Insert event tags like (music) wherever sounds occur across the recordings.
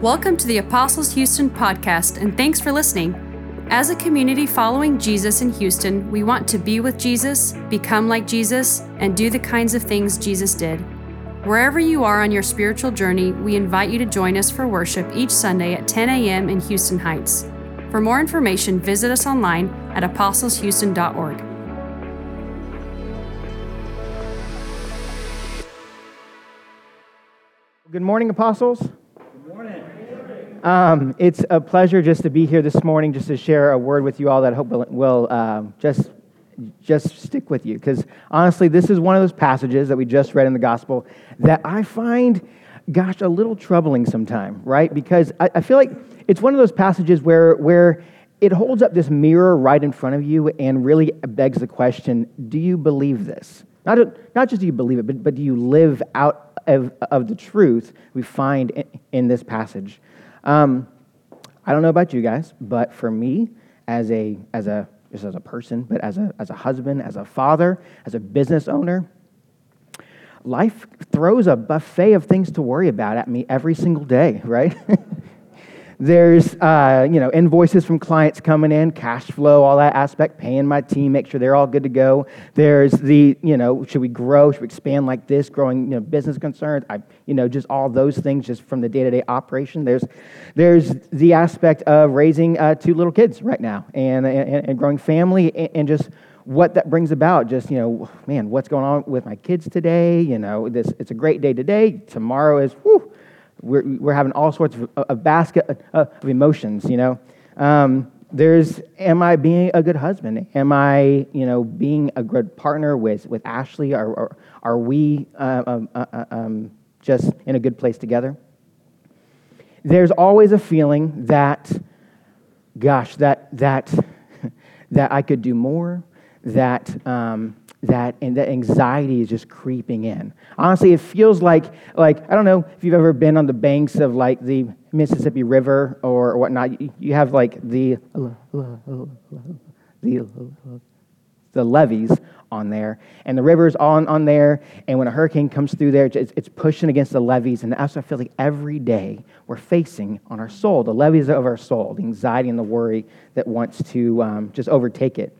Welcome to the Apostles Houston podcast, and thanks for listening. As a community following Jesus in Houston, we want to be with Jesus, become like Jesus, and do the kinds of things Jesus did. Wherever you are on your spiritual journey, we invite you to join us for worship each Sunday at 10 a.m. in Houston Heights. For more information, visit us online at apostleshouston.org. Good morning, apostles. Good morning. Um, it's a pleasure just to be here this morning, just to share a word with you all that I hope will, will um, just just stick with you. Because honestly, this is one of those passages that we just read in the gospel that I find, gosh, a little troubling sometimes, right? Because I, I feel like it's one of those passages where where it holds up this mirror right in front of you and really begs the question: Do you believe this? Not, not just do you believe it, but, but do you live out of, of the truth we find in, in this passage. Um, I don't know about you guys, but for me, as a, as a, just as a person, but as a, as a husband, as a father, as a business owner, life throws a buffet of things to worry about at me every single day, (laughs) right? There's, uh, you know, invoices from clients coming in, cash flow, all that aspect, paying my team, make sure they're all good to go. There's the, you know, should we grow? Should we expand like this? Growing, you know, business concerns. I, you know, just all those things just from the day-to-day operation. There's, there's the aspect of raising uh, two little kids right now and, and, and growing family and, and just what that brings about just you know man what's going on with my kids today you know this it's a great day today tomorrow is whew, we're, we're having all sorts of a basket of emotions, you know. Um, there's, am I being a good husband? Am I, you know, being a good partner with, with Ashley? Are, are, are we uh, um, uh, uh, um, just in a good place together? There's always a feeling that, gosh, that, that, (laughs) that I could do more, that, um, that and that anxiety is just creeping in. Honestly, it feels like like I don't know if you've ever been on the banks of like the Mississippi River or, whatnot. You, have like the the the levees on there, and the river's on on there. And when a hurricane comes through there, it's, it's pushing against the levees, and that's what I feel like every day we're facing on our soul, the levees of our soul, the anxiety and the worry that wants to um, just overtake it.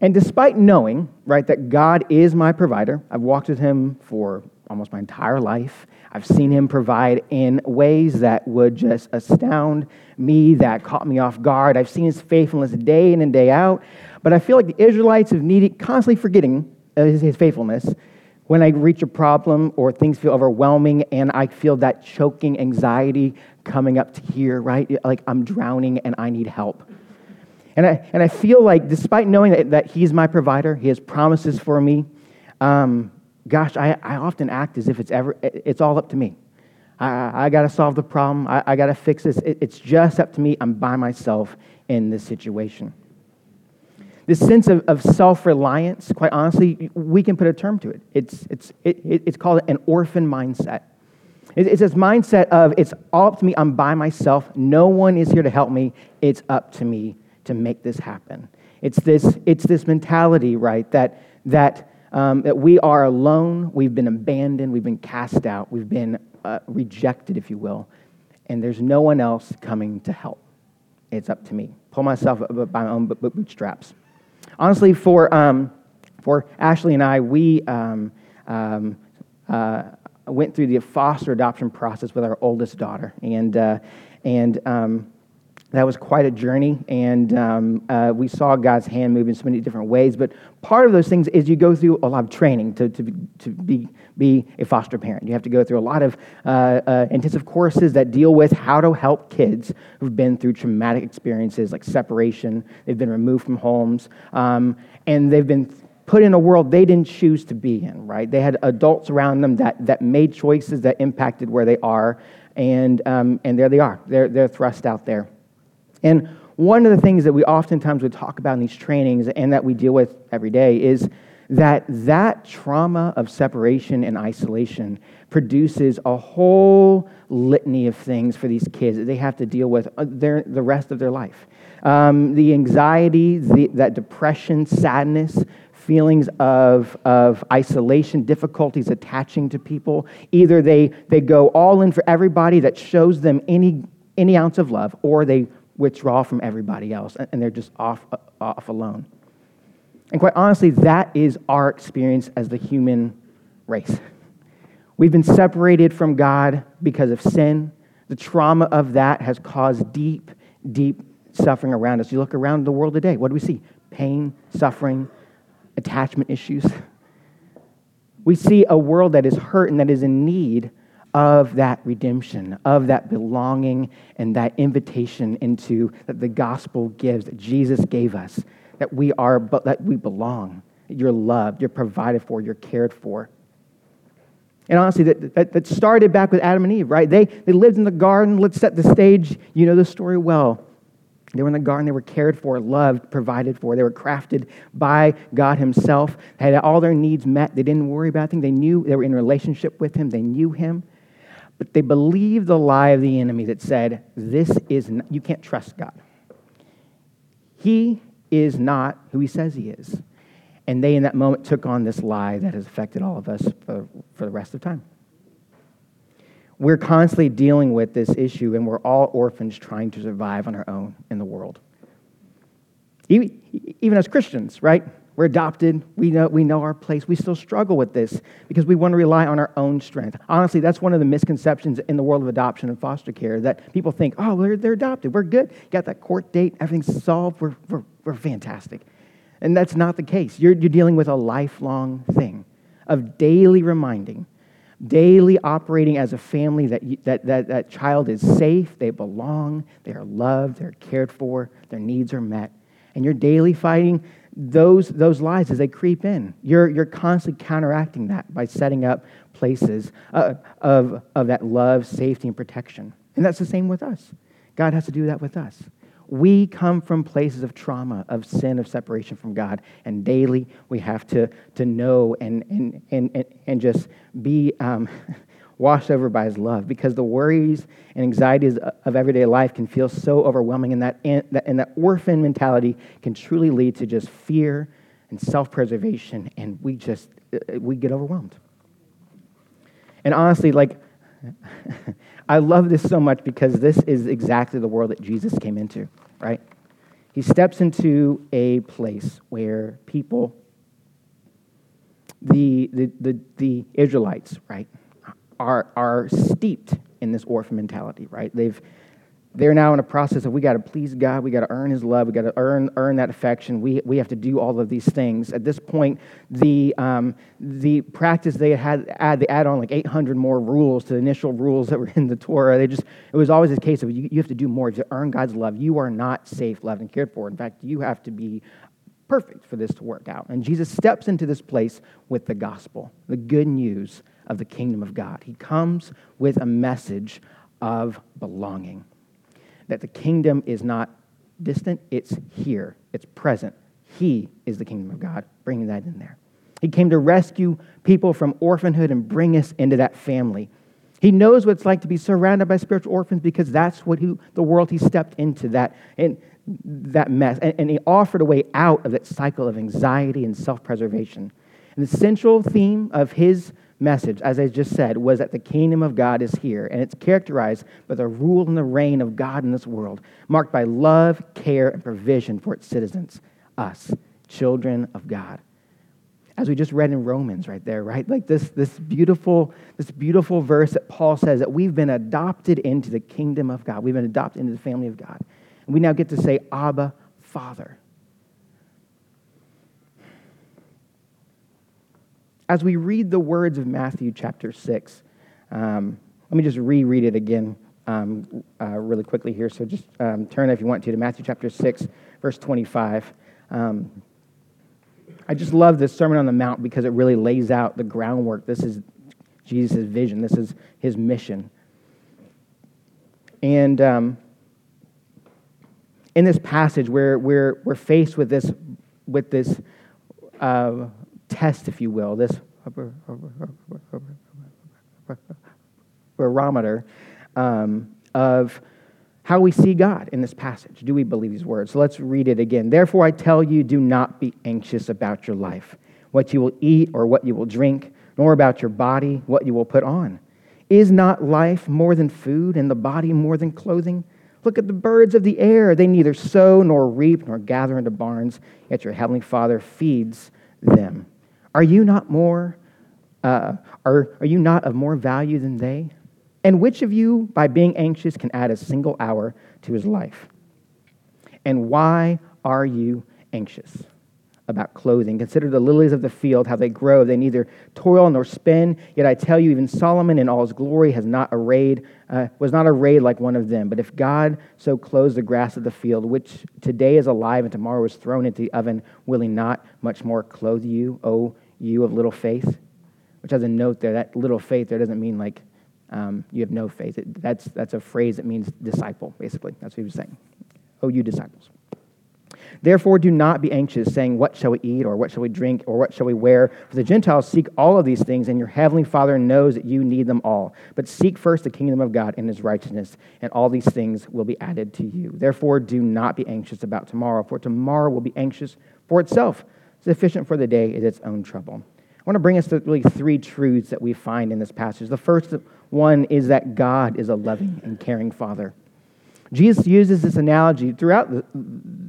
And despite knowing, right, that God is my provider, I've walked with him for almost my entire life. I've seen him provide in ways that would just astound me, that caught me off guard. I've seen his faithfulness day in and day out. But I feel like the Israelites have needed constantly forgetting uh, his faithfulness when I reach a problem or things feel overwhelming and I feel that choking anxiety coming up to here, right? Like I'm drowning and I need help. And I, and I feel like, despite knowing that, that He's my provider, He has promises for me, um, gosh, I, I often act as if it's, ever, it's all up to me. I, I got to solve the problem. I, I got to fix this. It, it's just up to me. I'm by myself in this situation. This sense of, of self reliance, quite honestly, we can put a term to it. It's, it's, it, it's called an orphan mindset. It's this mindset of it's all up to me. I'm by myself. No one is here to help me. It's up to me to make this happen. It's this, it's this mentality, right, that, that, um, that we are alone, we've been abandoned, we've been cast out, we've been uh, rejected, if you will, and there's no one else coming to help. It's up to me. Pull myself up by my own bootstraps. Honestly, for, um, for Ashley and I, we um, um, uh, went through the foster adoption process with our oldest daughter. And, uh, and um, that was quite a journey, and um, uh, we saw God's hand move in so many different ways. But part of those things is you go through a lot of training to, to, to be, be a foster parent. You have to go through a lot of uh, uh, intensive courses that deal with how to help kids who've been through traumatic experiences like separation, they've been removed from homes, um, and they've been put in a world they didn't choose to be in, right? They had adults around them that, that made choices that impacted where they are, and, um, and there they are. They're, they're thrust out there. And one of the things that we oftentimes would talk about in these trainings and that we deal with every day is that that trauma of separation and isolation produces a whole litany of things for these kids that they have to deal with uh, their, the rest of their life. Um, the anxiety, the, that depression, sadness, feelings of, of isolation, difficulties attaching to people. Either they, they go all in for everybody that shows them any, any ounce of love, or they withdraw from everybody else and they're just off, uh, off alone. And quite honestly, that is our experience as the human race. We've been separated from God because of sin. The trauma of that has caused deep, deep suffering around us. You look around the world today, what do we see? Pain, suffering, attachment issues. We see a world that is hurt and that is in need of that redemption, of that belonging, and that invitation into that the gospel gives, that Jesus gave us, that we are, that we belong, you're loved, you're provided for, you're cared for. And honestly, that, that, that, started back with Adam and Eve, right? They, they lived in the garden. Let's set the stage. You know the story well. They were in the garden. They were cared for, loved, provided for. They were crafted by God Himself. Had all their needs met. They didn't worry about things. They knew they were in relationship with Him. They knew Him. But they believed the lie of the enemy that said, This is, not, you can't trust God. He is not who He says He is. And they, in that moment, took on this lie that has affected all of us for, for the rest of time. We're constantly dealing with this issue, and we're all orphans trying to survive on our own in the world. Even as Christians, right? We're adopted. We know, we know our place. We still struggle with this because we want to rely on our own strength. Honestly, that's one of the misconceptions in the world of adoption and foster care that people think, oh, they're, they're adopted. We're good. Got that court date. Everything's solved. We're, we're, we're fantastic. And that's not the case. You're, you're dealing with a lifelong thing of daily reminding daily operating as a family that, that, that that child is safe, they belong, they are loved, they're cared for, their needs are met. And you're daily fighting those, those lies as they creep in. You're, you're constantly counteracting that by setting up places uh, of, of that love, safety, and protection. And that's the same with us. God has to do that with us. We come from places of trauma, of sin, of separation from God, and daily we have to, to know and, and, and, and just be um, (laughs) washed over by His love because the worries and anxieties of everyday life can feel so overwhelming, and that, and that orphan mentality can truly lead to just fear and self preservation, and we just uh, we get overwhelmed. And honestly, like, (laughs) I love this so much because this is exactly the world that Jesus came into, right? He steps into a place where people, the, the, the, the Israelites, right, are, are steeped in this orphan mentality, right? They've, they're now in a process of we got to please God, we got to earn His love, we got to earn earn that affection. We we have to do all of these things. At this point, the um, the practice they had add they add on like 800 more rules to the initial rules that were in the Torah. They just it was always a case of you, you have to do more to earn God's love. You are not safe, loved, and cared for. In fact, you have to be perfect for this to work out. And Jesus steps into this place with the gospel, the good news of the kingdom of God. He comes with a message of belonging that the kingdom is not distant, it's here, it's present. He is the kingdom of God, bringing that in there. He came to rescue people from orphanhood and bring us into that family. He knows what it's like to be surrounded by spiritual orphans because that's what he, the world he stepped into, that, and that mess. And, and he offered a way out of that cycle of anxiety and self preservation. And the central theme of his message, as I just said, was that the kingdom of God is here, and it's characterized by the rule and the reign of God in this world, marked by love, care, and provision for its citizens, us, children of God. As we just read in Romans right there, right? Like this, this beautiful, this beautiful verse that Paul says that we've been adopted into the kingdom of God. We've been adopted into the family of God. And we now get to say, Abba, Father. As we read the words of Matthew chapter 6, um, let me just reread it again um, uh, really quickly here. So just um, turn, if you want to, to Matthew chapter 6, verse 25. Um, I just love this Sermon on the Mount because it really lays out the groundwork. This is Jesus' vision, this is his mission. And um, in this passage, we're, we're, we're faced with this, with this uh, test, if you will, this barometer um, of how we see God in this passage. Do we believe these words? So let's read it again. Therefore, I tell you, do not be anxious about your life, what you will eat or what you will drink, nor about your body, what you will put on. Is not life more than food, and the body more than clothing? Look at the birds of the air. They neither sow nor reap nor gather into barns, yet your heavenly Father feeds them. Are you not more? Uh, are, are you not of more value than they? And which of you, by being anxious, can add a single hour to his life? And why are you anxious about clothing? Consider the lilies of the field, how they grow. They neither toil nor spin. Yet I tell you, even Solomon in all his glory has not arrayed, uh, was not arrayed like one of them. But if God so clothes the grass of the field, which today is alive and tomorrow is thrown into the oven, will he not much more clothe you, O you of little faith? Which has a note there. That little faith there doesn't mean like um, you have no faith. It, that's, that's a phrase that means disciple, basically. That's what he was saying. Oh, you disciples. Therefore, do not be anxious, saying, What shall we eat, or what shall we drink, or what shall we wear? For the Gentiles seek all of these things, and your heavenly Father knows that you need them all. But seek first the kingdom of God and his righteousness, and all these things will be added to you. Therefore, do not be anxious about tomorrow, for tomorrow will be anxious for itself. Sufficient for the day is its own trouble. I want to bring us to really three truths that we find in this passage. The first one is that God is a loving and caring Father. Jesus uses this analogy throughout the,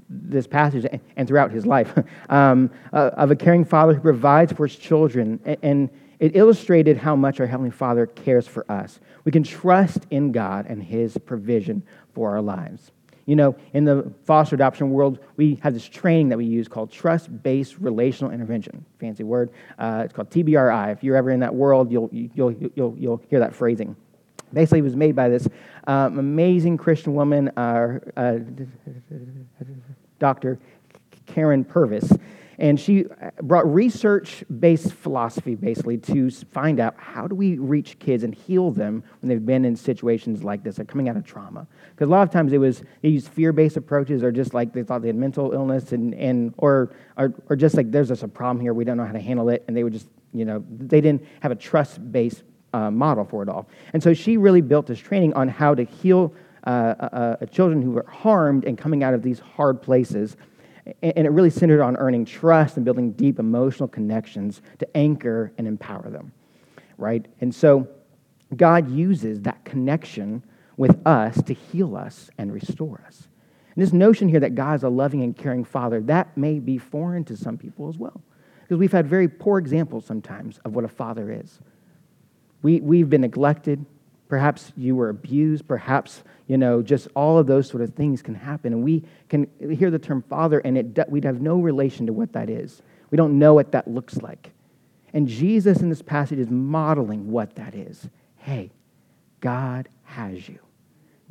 this passage and throughout his life (laughs) um, uh, of a caring father who provides for his children. And it illustrated how much our Heavenly Father cares for us. We can trust in God and his provision for our lives. You know, in the foster adoption world, we have this training that we use called trust based relational intervention. Fancy word. Uh, it's called TBRI. If you're ever in that world, you'll, you'll, you'll, you'll hear that phrasing. Basically, it was made by this um, amazing Christian woman, uh, uh, Dr. Karyn Purvis. And she brought research based philosophy basically to find out how do we reach kids and heal them when they've been in situations like this, they're coming out of trauma. Because a lot of times it was, they used fear based approaches or just like they thought they had mental illness and, and or, or, or just like there's just a problem here, we don't know how to handle it. And they would just, you know, they didn't have a trust based uh, model for it all. And so she really built this training on how to heal uh, uh, uh children who were harmed and coming out of these hard places and it really centered on earning trust and building deep emotional connections to anchor and empower them, right? And so God uses that connection with us to heal us and restore us. And this notion here that God is a loving and caring father, that may be foreign to some people as well. Because we've had very poor examples sometimes of what a father is. We, we've been neglected, Perhaps you were abused. Perhaps, you know, just all of those sort of things can happen. And we can hear the term father, and it, we'd have no relation to what that is. We don't know what that looks like. And Jesus in this passage is modeling what that is. Hey, God has you.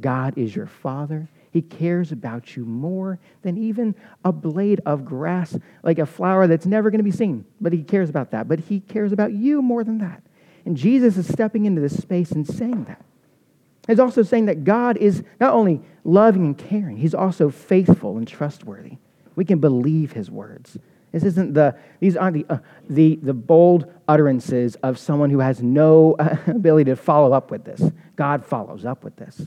God is your father. He cares about you more than even a blade of grass, like a flower that's never going to be seen. But he cares about that. But he cares about you more than that. And Jesus is stepping into this space and saying that. He's also saying that God is not only loving and caring, he's also faithful and trustworthy. We can believe his words. This isn't the, these aren't the, uh, the, the bold utterances of someone who has no (laughs) ability to follow up with this. God follows up with this.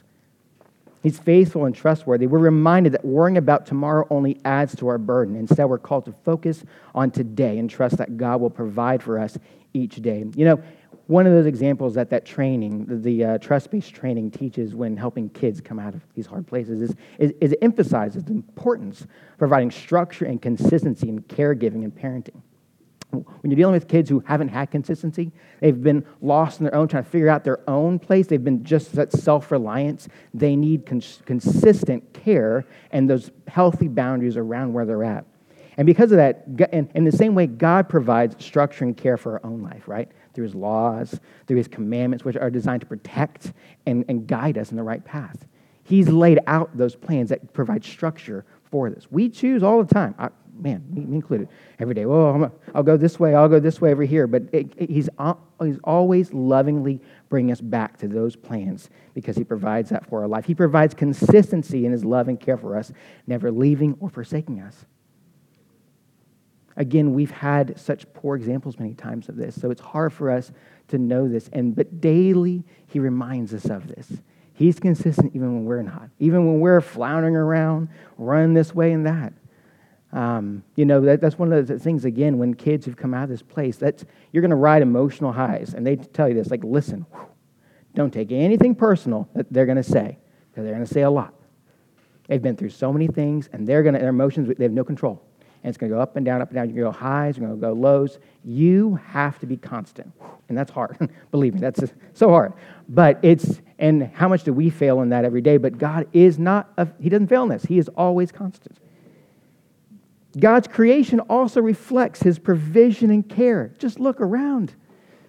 He's faithful and trustworthy. We're reminded that worrying about tomorrow only adds to our burden. Instead, we're called to focus on today and trust that God will provide for us each day. You know, one of those examples that that training, the, the uh, trust-based training teaches when helping kids come out of these hard places is, is, is it emphasizes the importance of providing structure and consistency in caregiving and parenting. When you're dealing with kids who haven't had consistency, they've been lost in their own, trying to figure out their own place. They've been just that self reliance. They need cons- consistent care and those healthy boundaries around where they're at. And because of that, in the same way, God provides structure and care for our own life, right? through his laws, through his commandments, which are designed to protect and, and guide us in the right path. He's laid out those plans that provide structure for this. We choose all the time. I, man, me, included, every day. Oh, well, i will go this way, I'll go this way over here. But it, it, he's, he's always lovingly bringing us back to those plans because he provides that for our life. He provides consistency in his love and care for us, never leaving or forsaking us. Again, we've had such poor examples many times of this, so it's hard for us to know this. And but daily he reminds us of this. He's consistent even when we're not, even when we're floundering around, running this way and that. Um, you know, that, that's one of the things, again, when kids have come out of this place, that's, you're going to ride emotional highs. And they tell you this, like, listen, whew, don't take anything personal that they're going to say, because they're going to say a lot. They've been through so many things, and they're going to, their emotions, they have no control. And it's going to go up and down, up and down. You're going to go highs, you're going to go lows. You have to be constant. And that's hard. (laughs) Believe me, that's so hard. But it's, and how much do we fail in that every day? But God is not, a, He doesn't fail in this. He is always constant. God's creation also reflects His provision and care. Just look around.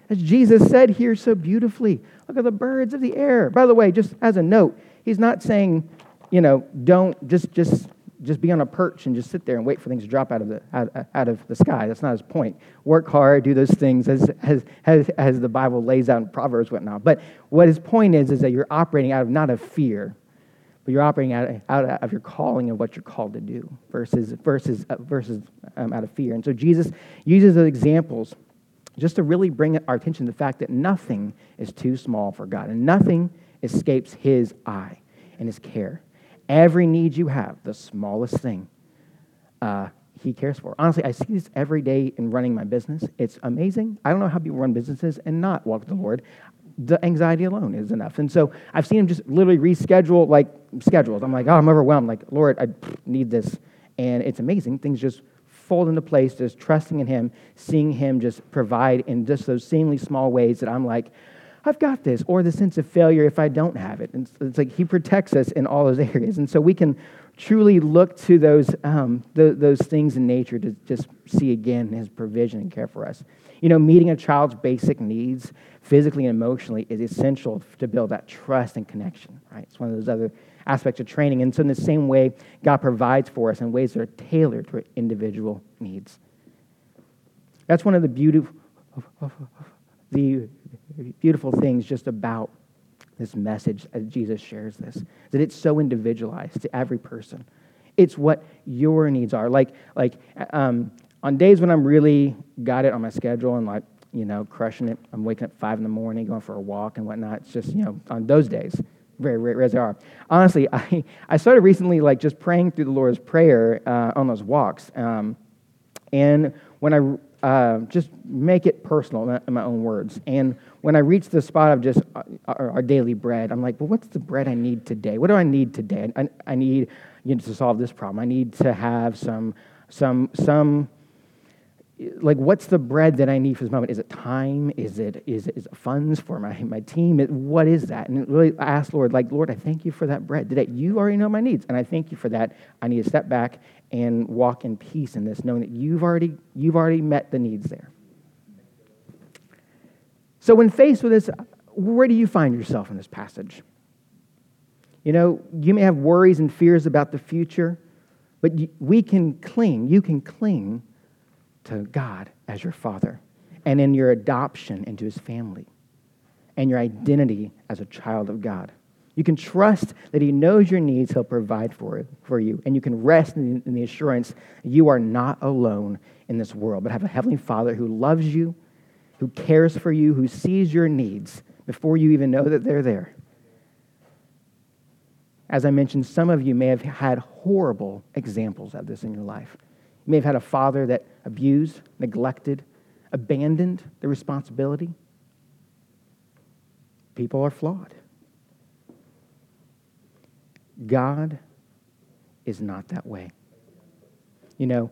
As Jesus said here so beautifully, look at the birds of the air. By the way, just as a note, He's not saying, you know, don't just, just just be on a perch and just sit there and wait for things to drop out of the, out, out of the sky. That's not his point. Work hard, do those things as, as, as, as the Bible lays out in Proverbs, whatnot. But what his point is, is that you're operating out of not of fear, but you're operating out, out of your calling and what you're called to do versus, versus, uh, versus um, out of fear. And so Jesus uses those examples just to really bring our attention to the fact that nothing is too small for God and nothing escapes his eye and his care. Every need you have, the smallest thing, uh, he cares for. Honestly, I see this every day in running my business. It's amazing. I don't know how people run businesses and not walk the Lord. The anxiety alone is enough. And so I've seen him just literally reschedule like schedules. I'm like, oh, I'm overwhelmed. Like, Lord, I need this. And it's amazing. Things just fold into place, just trusting in him, seeing him just provide in just those seemingly small ways that I'm like, I've got this, or the sense of failure if I don't have it. And it's like He protects us in all those (laughs) areas. And so we can truly look to those, um, those things in nature to just see again His provision and care for us. You know, meeting a child's basic needs, physically and emotionally, is essential to build that trust and connection, right? It's one of those other aspects of training. And so, in the same way, God provides for us in ways that are tailored to our individual needs. That's one of the beautiful, the beautiful things just about this message as Jesus shares this, that it's so individualized to every person. It's what your needs are. Like, like um, on days when I'm really got it on my schedule and like, you know, crushing it, I'm waking up five in the morning, going for a walk and whatnot. It's just, you know, on those days, very rare as they are. Honestly, (laughs) I, I started recently like just praying through the Lord's Prayer uh, on those walks. Um, and when I uh, just make it personal in my own words. And when I reach the spot of just uh, our, our, daily bread, I'm like, well, what's the bread I need today? What do I need today? I, I need you know, to solve this problem. I need to have some, some, some like what's the bread that I need for this moment? Is it time? Is it is it, is it funds for my, my team? It, what is that? And really ask Lord, like, Lord, I thank you for that bread. Today, you already know my needs, and I thank you for that. I need to step back and walk in peace in this, knowing that you've already you've already met the needs there. So when faced with this, where do you find yourself in this passage? You know, you may have worries and fears about the future, but we can cling, you can cling to God as your father and in your adoption into his family and your identity as a child of God. You can trust that he knows your needs, he'll provide for, it, for you. And you can rest in, in the assurance you are not alone in this world, but have a heavenly father who loves you, who cares for you, who sees your needs before you even know that they're there. As I mentioned, some of you may have had horrible examples of this in your life. You may have had a father that abused, neglected, abandoned the responsibility. People are flawed. God is not that way. You know,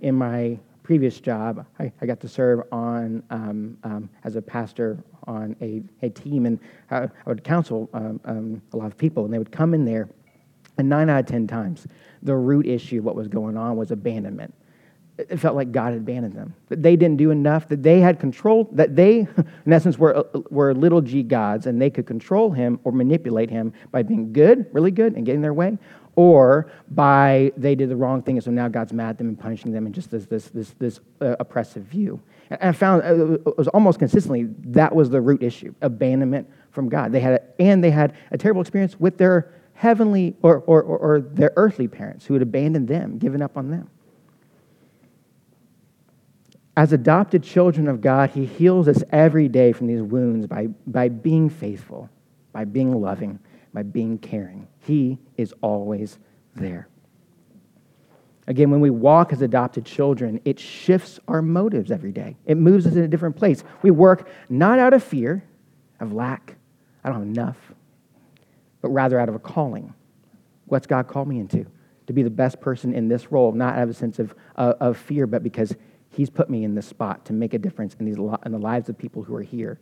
in my previous job, I, I got to serve on um, um, as a pastor on a, a team, and I, I would counsel um, um a lot of people, and they would come in there, and nine out of ten times, the root issue of what was going on was abandonment it felt like God had abandoned them, that they didn't do enough, that they had control, that they, (laughs) in essence, were, were little g gods and they could control him or manipulate him by being good, really good, and getting their way, or by they did the wrong thing and so now God's mad at them and punishing them and just this, this, this, this uh, oppressive view. And I found uh, it was almost consistently that was the root issue abandonment from God. They had a, and they had a terrible experience with their heavenly or, or, or, or their earthly parents who had abandoned them, given up on them. As adopted children of God, He heals us every day from these wounds by, by being faithful, by being loving, by being caring. He is always there. Again, when we walk as adopted children, it shifts our motives every day. It moves us in a different place. We work not out of fear, of lack, I don't have enough, but rather out of a calling. What's God called me into? To be the best person in this role, not out of a sense of, uh, of fear, but because He's put me in this spot to make a difference in, these, in the lives of people who are here.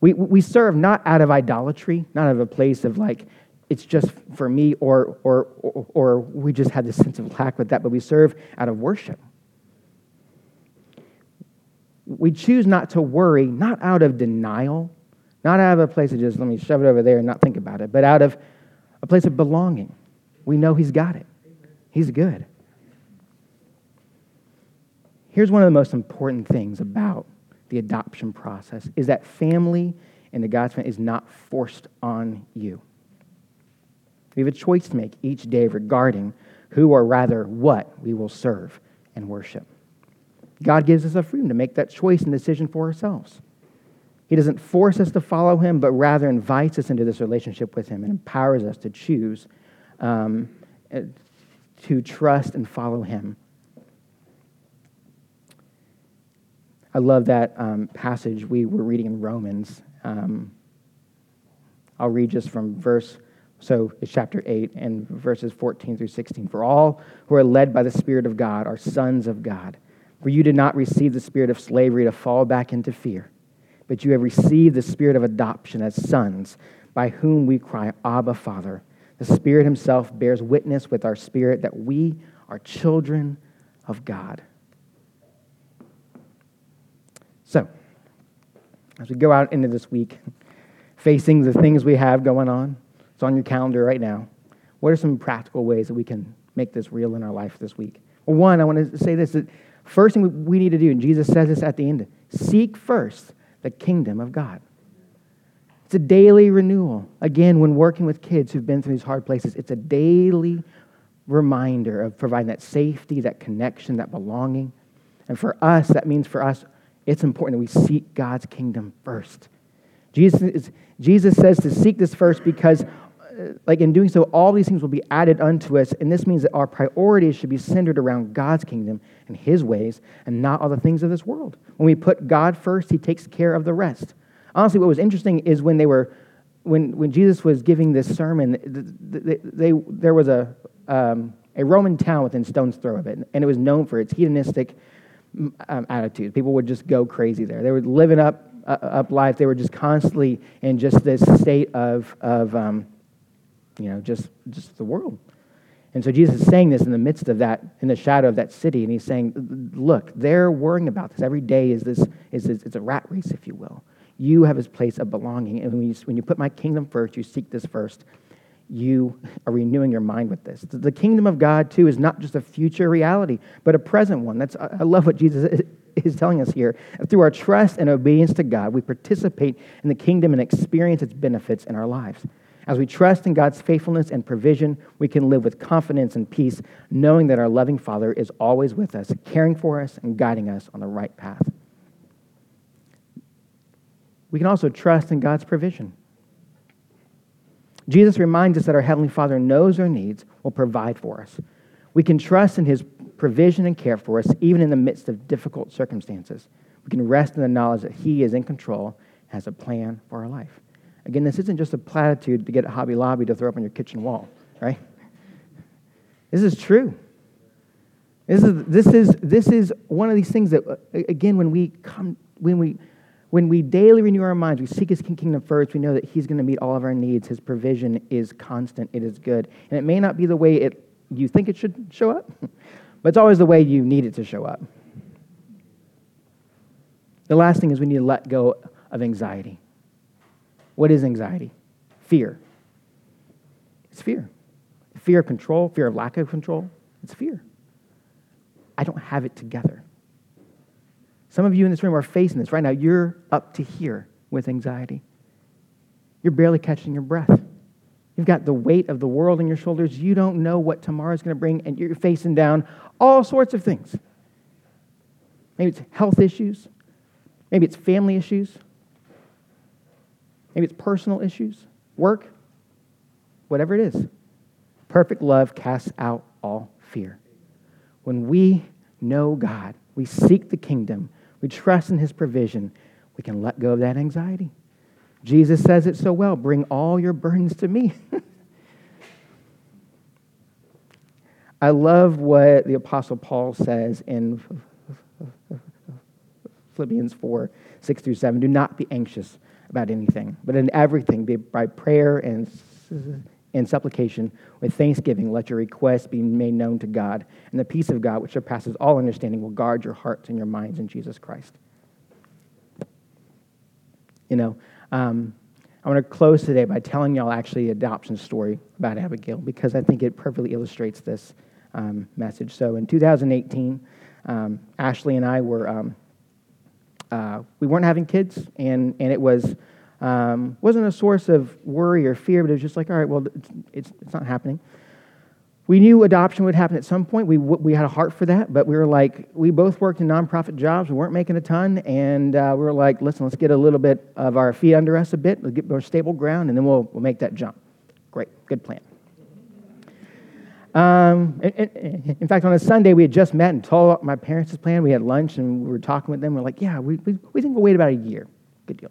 We, we serve not out of idolatry, not out of a place of like, it's just for me, or, or, or, or we just had this sense of lack with that, but we serve out of worship. We choose not to worry, not out of denial, not out of a place of just, let me shove it over there and not think about it, but out of a place of belonging. We know He's got it, He's good. Here's one of the most important things about the adoption process is that family in the God's family is not forced on you. We have a choice to make each day regarding who or rather what we will serve and worship. God gives us a freedom to make that choice and decision for ourselves. He doesn't force us to follow him, but rather invites us into this relationship with him and empowers us to choose um, to trust and follow him. I love that um, passage we were reading in Romans. Um, I'll read just from verse so it's chapter 8 and verses 14 through 16. For all who are led by the Spirit of God are sons of God. For you did not receive the spirit of slavery to fall back into fear, but you have received the spirit of adoption as sons, by whom we cry, Abba, Father. The Spirit Himself bears witness with our spirit that we are children of God. So, as we go out into this week, facing the things we have going on, it's on your calendar right now. What are some practical ways that we can make this real in our life this week? Well, one, I want to say this that first thing we need to do, and Jesus says this at the end seek first the kingdom of God. It's a daily renewal. Again, when working with kids who've been through these hard places, it's a daily reminder of providing that safety, that connection, that belonging. And for us, that means for us, it's important that we seek God's kingdom first. Jesus, is, Jesus says to seek this first because like in doing so, all these things will be added unto us. And this means that our priorities should be centered around God's kingdom and his ways and not all the things of this world. When we put God first, he takes care of the rest. Honestly, what was interesting is when they were, when, when Jesus was giving this sermon, they, they, there was a, um, a Roman town within stone's throw of it, and it was known for its hedonistic um, attitude. People would just go crazy there. They were living up, uh, up life. They were just constantly in just this state of, of um, you know, just, just the world. And so Jesus is saying this in the midst of that, in the shadow of that city, and he's saying, look, they're worrying about this. Every day is this, is this, it's a rat race, if you will. You have this place of belonging. And when you, when you put my kingdom first, you seek this first, you are renewing your mind with this. The kingdom of God, too, is not just a future reality, but a present one. That's, I love what Jesus is telling us here. Through our trust and obedience to God, we participate in the kingdom and experience its benefits in our lives. As we trust in God's faithfulness and provision, we can live with confidence and peace, knowing that our loving Father is always with us, caring for us and guiding us on the right path. We can also trust in God's provision. Jesus reminds us that our Heavenly Father knows our needs, will provide for us. We can trust in His provision and care for us, even in the midst of difficult circumstances. We can rest in the knowledge that He is in control, has a plan for our life. Again, this isn't just a platitude to get a Hobby Lobby to throw up on your kitchen wall, right? This is true. This is, this is, this is one of these things that, again, when we come, when we, when we daily renew our minds, we seek his kingdom first, we know that he's going to meet all of our needs. His provision is constant, it is good. And it may not be the way it, you think it should show up, (laughs) but it's always the way you need it to show up. The last thing is we need to let go of anxiety. What is anxiety? Fear. It's fear. Fear of control, fear of lack of control. It's fear. I don't have it together. Some of you in this room are facing this right now. You're up to here with anxiety. You're barely catching your breath. You've got the weight of the world on your shoulders. You don't know what tomorrow's going to bring, and you're facing down all sorts of things. Maybe it's health issues. Maybe it's family issues. Maybe it's personal issues, work, whatever it is. Perfect love casts out all fear. When we know God, we seek the kingdom, we trust in his provision, we can let go of that anxiety. Jesus says it so well bring all your burdens to me. (laughs) I love what the Apostle Paul says in Philippians 4 6 through 7. Do not be anxious about anything, but in everything, be by prayer and, and supplication with thanksgiving, let your requests be made known to God. And the peace of God, which surpasses all understanding, will guard your hearts and your minds in Jesus Christ. You know, um, I want to close today by telling y'all actually adoption story about Abigail because I think it perfectly illustrates this um, message. So in 2018, um, Ashley and I were um, uh, we weren't having kids, and and it was um, wasn't a source of worry or fear, but it was just like, all right, well, it's, it's, it's not happening. We knew adoption would happen at some point. We, we had a heart for that, but we were like, we both worked in nonprofit jobs. We weren't making a ton. And uh, we were like, listen, let's get a little bit of our feet under us a bit, let's get more stable ground, and then we'll, we'll make that jump. Great, good plan. Um, in, fact, on a Sunday, we had just met and told my parents this plan. We had lunch and we were talking with them. We we're like, yeah, we, we, we think we'll wait about a year. Good deal.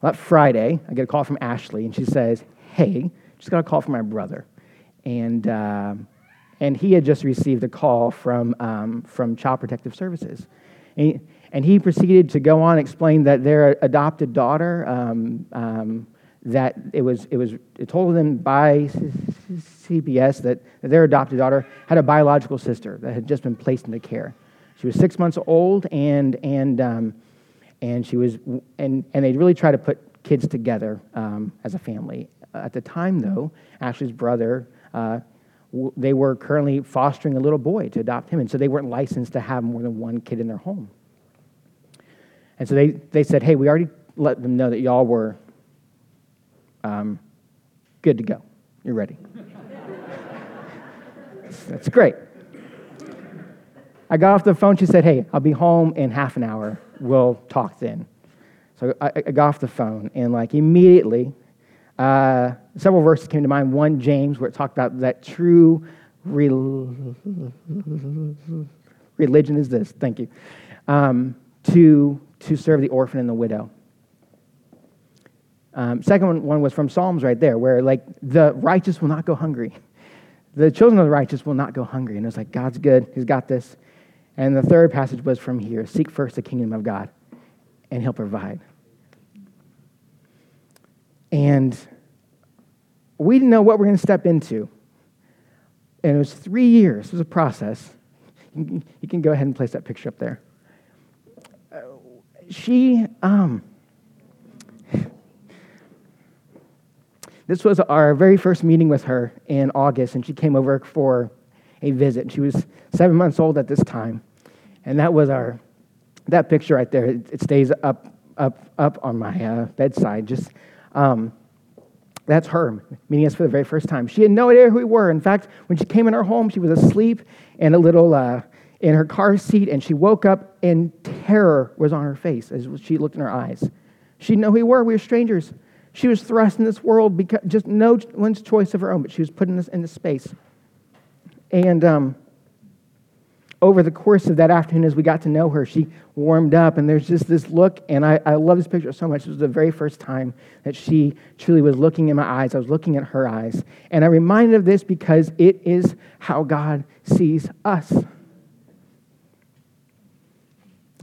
Well, that Friday, I get a call from Ashley, and she says, hey, just got a call from my brother and uh, and he had just received a call from um, from Child Protective Services, and he, and he, proceeded to go on and explain that their adopted daughter um, um, that it was it was told them by CPS that, their adopted daughter had a biological sister that had just been placed into care. She was six months old, and and um, and she was and and they really tried to put kids together um, as a family. At the time, though, Ashley's brother uh, they were currently fostering a little boy to adopt him, and so they weren't licensed to have more than one kid in their home. And so they, they said, hey, we already let them know that y'all were um, good to go. You're ready. That's great. I got off the phone. She said, hey, I'll be home in half an hour. We'll talk then. So I, I got off the phone, and like immediately, uh, several verses came to mind. One, James, where it talked about that true religion is this. Thank you. Um, to, to serve the orphan and the widow. Um, second one was from Psalms right there, where like the righteous will not go hungry. The children of the righteous will not go hungry. And it's like, God's good. He's got this. And the third passage was from here Seek first the kingdom of God, and he'll provide. And we didn't know what we are going to step into. And it was three years. It was a process. You can go ahead and place that picture up there. Uh, she, um, this was our very first meeting with her in August, and she came over for a visit. She was seven months old at this time. And that was our, that picture right there. It, it stays up, up, up on my uh, bedside. Just, um, that's her meeting us for the very first time. She had no idea who we were. In fact, when she came in our home, she was asleep in a little uh, in her car seat, and she woke up and terror was on her face as she looked in her eyes. She didn't know who we were. We were strangers. She was thrust in this world because just no one's choice of her own, but she was put in this, in this space. And um, over the course of that afternoon, as we got to know her, she warmed up, and there's just this look, and I, I love this picture so much. It was the very first time that she truly was looking in my eyes. I was looking at her eyes. And I'm reminded of this because it is how God sees us.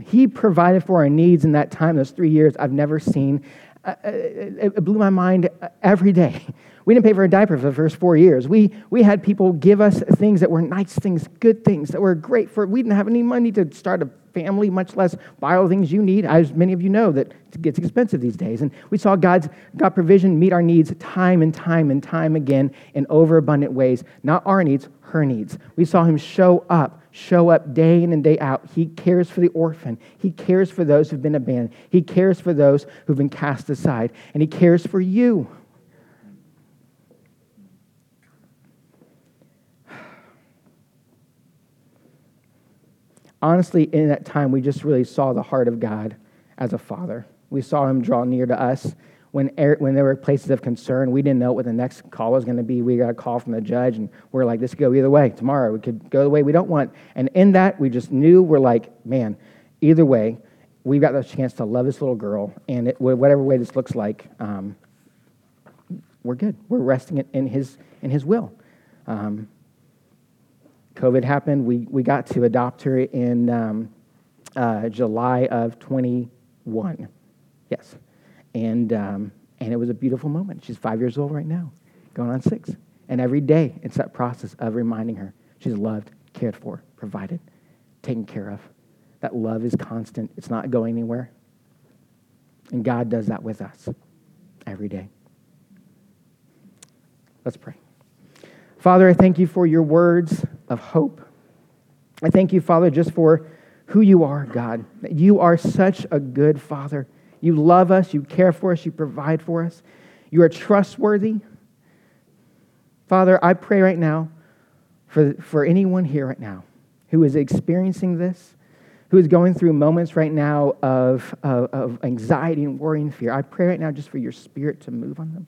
He provided for our needs in that time, those three years I've never seen. Uh, uh, it blew my mind every day. (laughs) We didn't pay for a diaper for the first four years. We, we had people give us things that were nice things, good things that were great for. We didn't have any money to start a family, much less buy all the things you need. As many of you know, that it gets expensive these days. And we saw God's God provision meet our needs time and time and time again in overabundant ways. Not our needs, her needs. We saw Him show up, show up day in and day out. He cares for the orphan. He cares for those who've been abandoned. He cares for those who've been cast aside. And He cares for you. Honestly, in that time, we just really saw the heart of God as a father. We saw him draw near to us. when, when there were places of concern, we didn't know what the next call was going to be. We got a call from the judge, and we're like, this could go either way. Tomorrow, we could go the way we don't want. And in that, we just knew we're like, man, either way, we've got the chance to love this little girl, and it, whatever way this looks like, um, we're good. We're resting in his, in his will. Um, COVID happened. We, we got to adopt her in um, uh, July of 21. Yes. And, um, and it was a beautiful moment. She's five years old right now, going on six. And every day, it's that process of reminding her she's loved, cared for, provided, taken care of. That love is constant, it's not going anywhere. And God does that with us every day. Let's pray. Father, I thank you for your words of hope. I thank you, Father, just for who you are, God. You are such a good Father. You love us, you care for us, you provide for us. You are trustworthy. Father, I pray right now for, for anyone here right now who is experiencing this, who is going through moments right now of, of, of anxiety and worry and fear. I pray right now just for your spirit to move on them.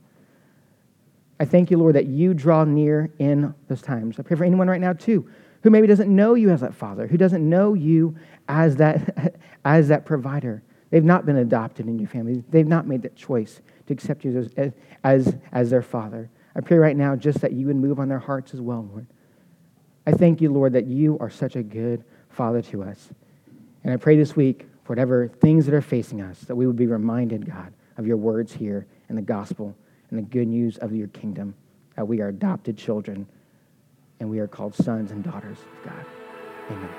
I thank you, Lord, that you draw near in those times. I pray for anyone right now, too, who maybe doesn't know you as that father, who doesn't know you as that, (laughs) as that provider. They've not been adopted in your family. They've not made that choice to accept you as, as, as their father. I pray right now just that you would move on their hearts as well, Lord. I thank you, Lord, that you are such a good father to us. And I pray this week, for whatever things that are facing us, that we would be reminded, God, of your words here in the gospel and the good news of your kingdom, that we are adopted children and we are called sons and daughters of God. Amen.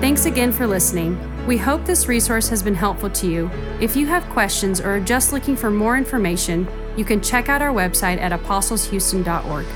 Thanks again for listening. We hope this resource has been helpful to you. If you have questions or are just looking for more information, you can check out our website at apostleshouston.org.